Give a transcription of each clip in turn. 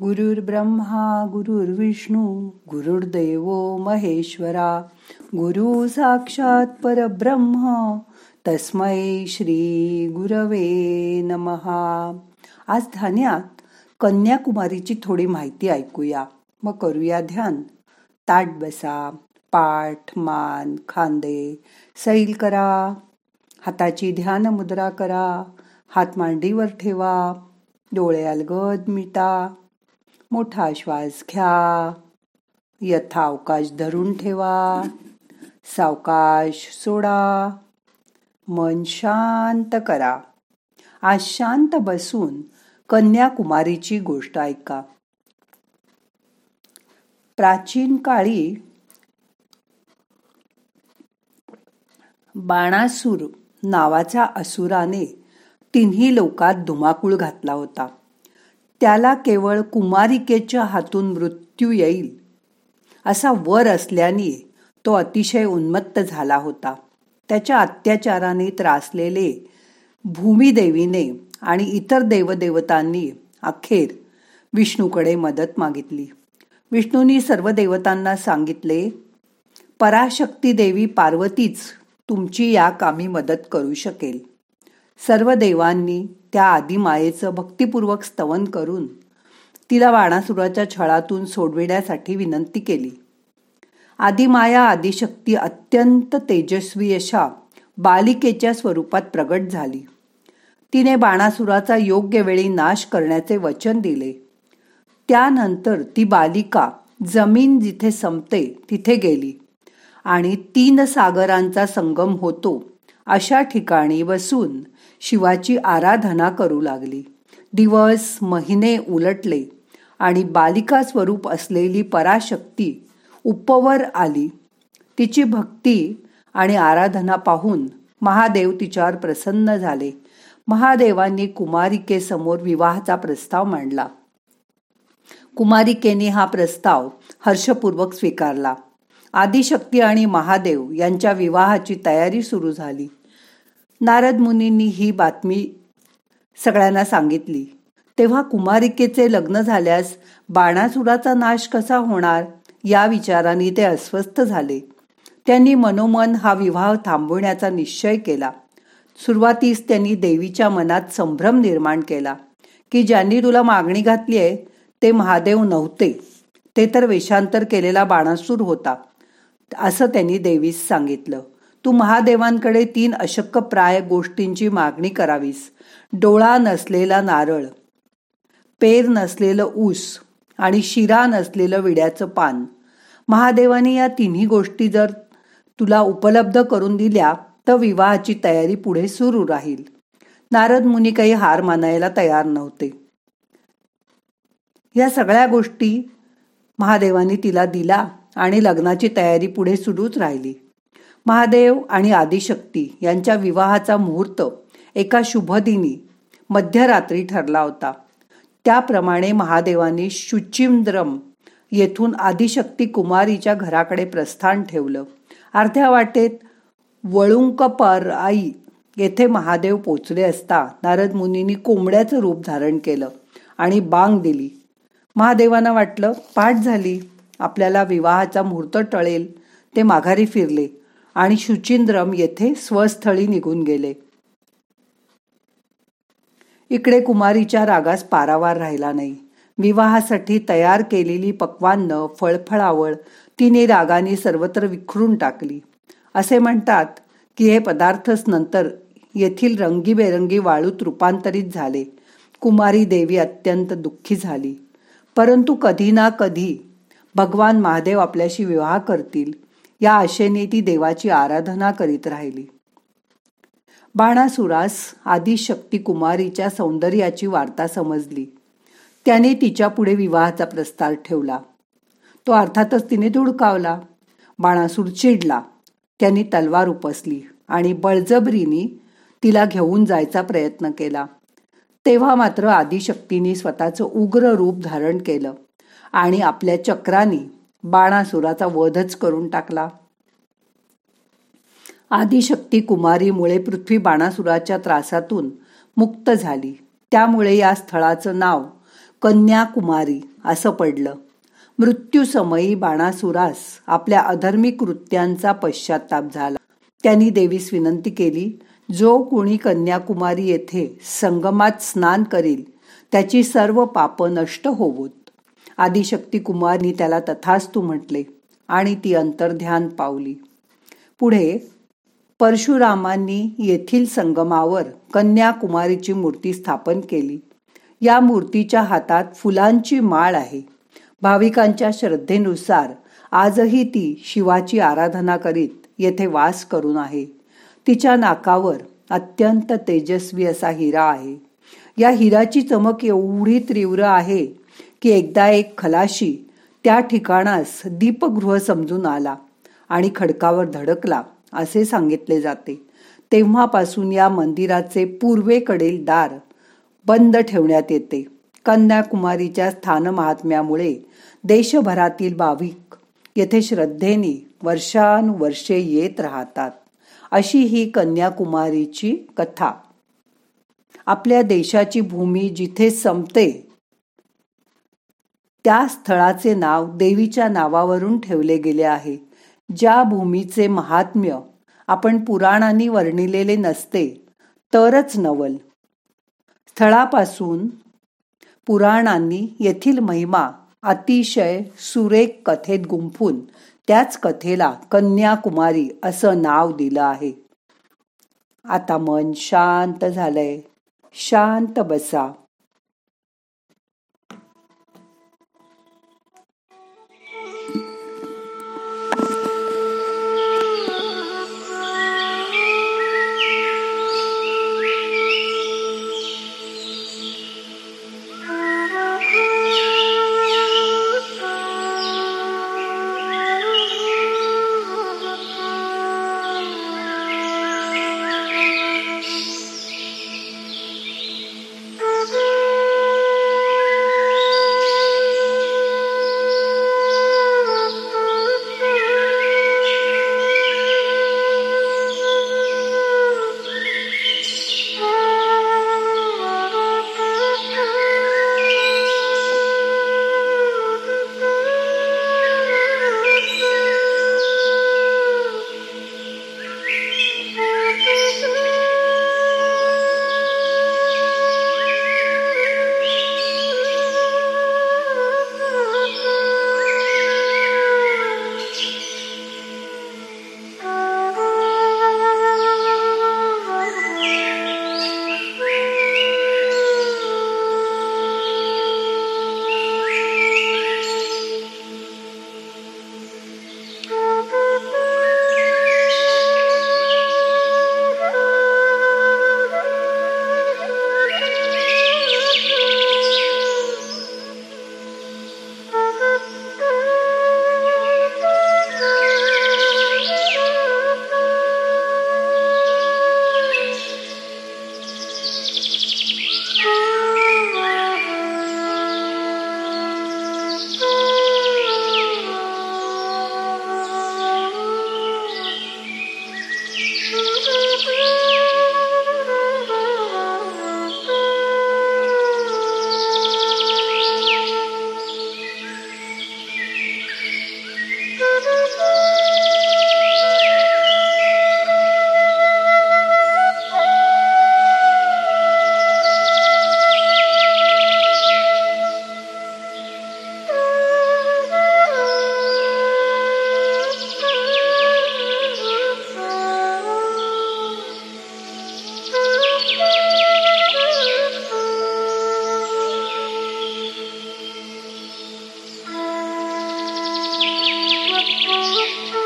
ब्रह्मा गुरुर्विष्णू गुरुर्देव महेश्वरा गुरु साक्षात परब्रह्म तस्मै श्री गुरवे नमहा. आज धान्यात कन्याकुमारीची थोडी माहिती ऐकूया. मग करूया ध्यान. ताट बसा पाठ मान खांदे सैल करा. हाताची ध्यान मुद्रा करा. हात मांडीवर ठेवा. डोळे अलगद मिटा. मोठा श्वास घ्या. यथावकाश धरून ठेवा. सावकाश सोडा. मन शांत करा. आज शांत बसून कन्याकुमारीची गोष्ट ऐका. प्राचीन काळी बाणासूर नावाच्या असुराने तिन्ही लोकात धुमाकूळ घातला होता. त्याला केवळ कुमारिकेच्या हातून मृत्यू येईल असा वर असल्याने तो अतिशय उन्मत्त झाला होता. त्याच्या अत्याचाराने त्रासलेले भूमिदेवीने आणि इतर देवदेवतांनी अखेर विष्णूकडे मदत मागितली. विष्णूंनी सर्व देवतांना सांगितले पराशक्ती देवी पार्वतीच तुमची या कामी मदत करू शकेल. सर्व देवांनी त्या आदिमायेचं भक्तिपूर्वक स्तवन करून तिला बाणासुराच्या छळातून सोडविण्यासाठी विनंती केली. आदिमाया आदिशक्ती अत्यंत तेजस्वी अशा बालिकेच्या स्वरूपात प्रगट झाली. तिने बाणासुराचा योग्य वेळी नाश करण्याचे वचन दिले. त्यानंतर ती बालिका जमीन जिथे संपते तिथे गेली आणि तीन सागरांचा संगम होतो अशा ठिकाणी बसून शिवाची आराधना करू लागली. दिवस महिने उलटले आणि बालिका स्वरूप असलेली पराशक्ती उपवर आली. तिची भक्ती आणि आराधना पाहून महादेव तिच्यावर प्रसन्न झाले. महादेवांनी कुमारिकेसमोर विवाहाचा प्रस्ताव मांडला. कुमारिकेने हा प्रस्ताव हर्षपूर्वक स्वीकारला. आदिशक्ती आणि महादेव यांच्या विवाहाची तयारी सुरू झाली. नारद मुनींनी ही बातमी सगळ्यांना सांगितली. तेव्हा कुमारिकेचे लग्न झाल्यास बाणासुराचा नाश कसा होणार या विचाराने ते अस्वस्थ झाले. त्यांनी मनोमन हा विवाह थांबवण्याचा निश्चय केला. सुरुवातीस त्यांनी देवीच्या मनात संभ्रम निर्माण केला की ज्यांनी तुला मागणी घातली आहे ते महादेव नव्हते. ते तर वेषांतर केलेला बाणासूर होता असं त्यांनी देवीस सांगितलं. तू महादेवांकडे तीन अशक्यप्राय गोष्टींची मागणी करावीस. डोळा नसलेला नारळ पेर नसलेलं ऊस आणि शिरा नसलेलं विड्याचं पान. महादेवाने या तिन्ही गोष्टी जर तुला उपलब्ध करून दिल्या तर विवाहाची तयारी पुढे सुरू राहील. नारद मुनी काही हार मानायला तयार नव्हते. या सगळ्या गोष्टी महादेवाने तिला दिला आणि लग्नाची तयारी पुढे सुरूच राहिली. महादेव आणि आदिशक्ती यांच्या विवाहाचा मुहूर्त एका शुभदिनी मध्यरात्री ठरला होता. त्याप्रमाणे महादेवाने शुचिंद्रम येथून आदिशक्ती कुमारीच्या घराकडे प्रस्थान ठेवलं. अर्ध्या वाटेत वळुंकपर आई येथे महादेव पोचले असता नारद मुनींनी कोंबड्याचं रूप धारण केलं आणि बांग दिली. महादेवांना वाटलं पाठ झाली. आपल्याला विवाहाचा मुहूर्त टळेल. ते माघारी फिरले. आणि शुचिंद्रम येथे स्वस्थळी निघून गेले. इकडे कुमारीच्या रागास पारावार राहिला नाही. विवाहासाठी तयार केलेली पक्वान्न फळफळावळ तिने रागाने सर्वत्र विखरून टाकली. असे म्हणतात की हे पदार्थच नंतर येथील रंगीबेरंगी वाळूत रूपांतरित झाले. कुमारी देवी अत्यंत दुःखी झाली. परंतु कधी ना कधी भगवान महादेव आपल्याशी विवाह करतील. या आशेने ती देवाची आराधना करीत राहिली. बाणासुरास आदिशक्ती कुमारीच्या सौंदर्याची वार्ता समजली. त्याने तिच्या पुढे विवाहाचा प्रस्ताव ठेवला. तो अर्थातच तिने धुडकावला. बाणासूर चिडला. त्यांनी तलवार उपसली आणि बळजबरीने तिला घेऊन जायचा प्रयत्न केला. तेव्हा मात्र आदिशक्तीने स्वतःचं उग्र रूप धारण केलं आणि आपल्या चक्रानी बाणासुराचा वधच करून टाकला. आदिशक्ती कुमारीमुळे पृथ्वी बाणासुराच्या त्रासातून मुक्त झाली. त्यामुळे या स्थळाचं नाव कन्याकुमारी असं पडलं. मृत्यूसमयी बाणासुरास आपल्या अधर्मिक कृत्यांचा पश्चाताप झाला. त्यांनी देवीस विनंती केली जो कोणी कन्याकुमारी येथे संगमात स्नान करील त्याची सर्व पाप नष्ट होवोत. आदिशक्ती कुमारनी त्याला तथास्तू म्हटले आणि ती अंतर्ध्यान पावली. पुढे परशुरामांनी येथील संगमावर कन्याकुमारीची मूर्ती स्थापन केली. या मूर्तीच्या हातात फुलांची माळ आहे. भाविकांच्या श्रद्धेनुसार आजही ती शिवाची आराधना करीत येथे वास करून आहे. तिच्या नाकावर अत्यंत तेजस्वी असा हिरा आहे. या हिराची चमक एवढी तीव्र आहे की एकदा एक खलाशी त्या ठिकाणास दीपगृह समजून आला आणि खडकावर धडकला असे सांगितले जाते. तेव्हापासून या मंदिराचे पूर्वेकडील दार बंद ठेवण्यात येते. कन्याकुमारीच्या स्थान महात्म्यामुळे देशभरातील भाविक येथे श्रद्धेने वर्षानुवर्षे येत राहतात. अशी ही कन्याकुमारीची कथा. आपल्या देशाची भूमी जिथे संपते त्या स्थळाचे नाव देवीच्या नावावरून ठेवले गेले आहे ज्या भूमीचे महात्म्य आपण पुराणांनी वर्णिलेले नसते तरच नवल. स्थळापासून पुराणांनी येथील महिमा अतिशय सुरेख कथेत गुंफून त्याच कथेला कन्याकुमारी असं नाव दिलं आहे. आता मन शांत झालंय शांत बसा. Mm-hmm. Oh,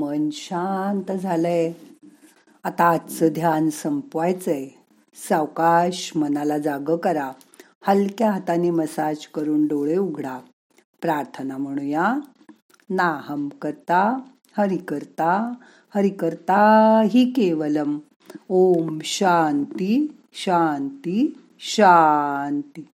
मन शांत झालंय. आता आजचं ध्यान संपवायचंय. सावकाश मनाला जाग करा. हलक्या हाताने मसाज करून डोळे उघडा. प्रार्थना म्हणूया. नाहम करता हरि करता हरि करता ही केवलम. ओम शांती शांती शांती.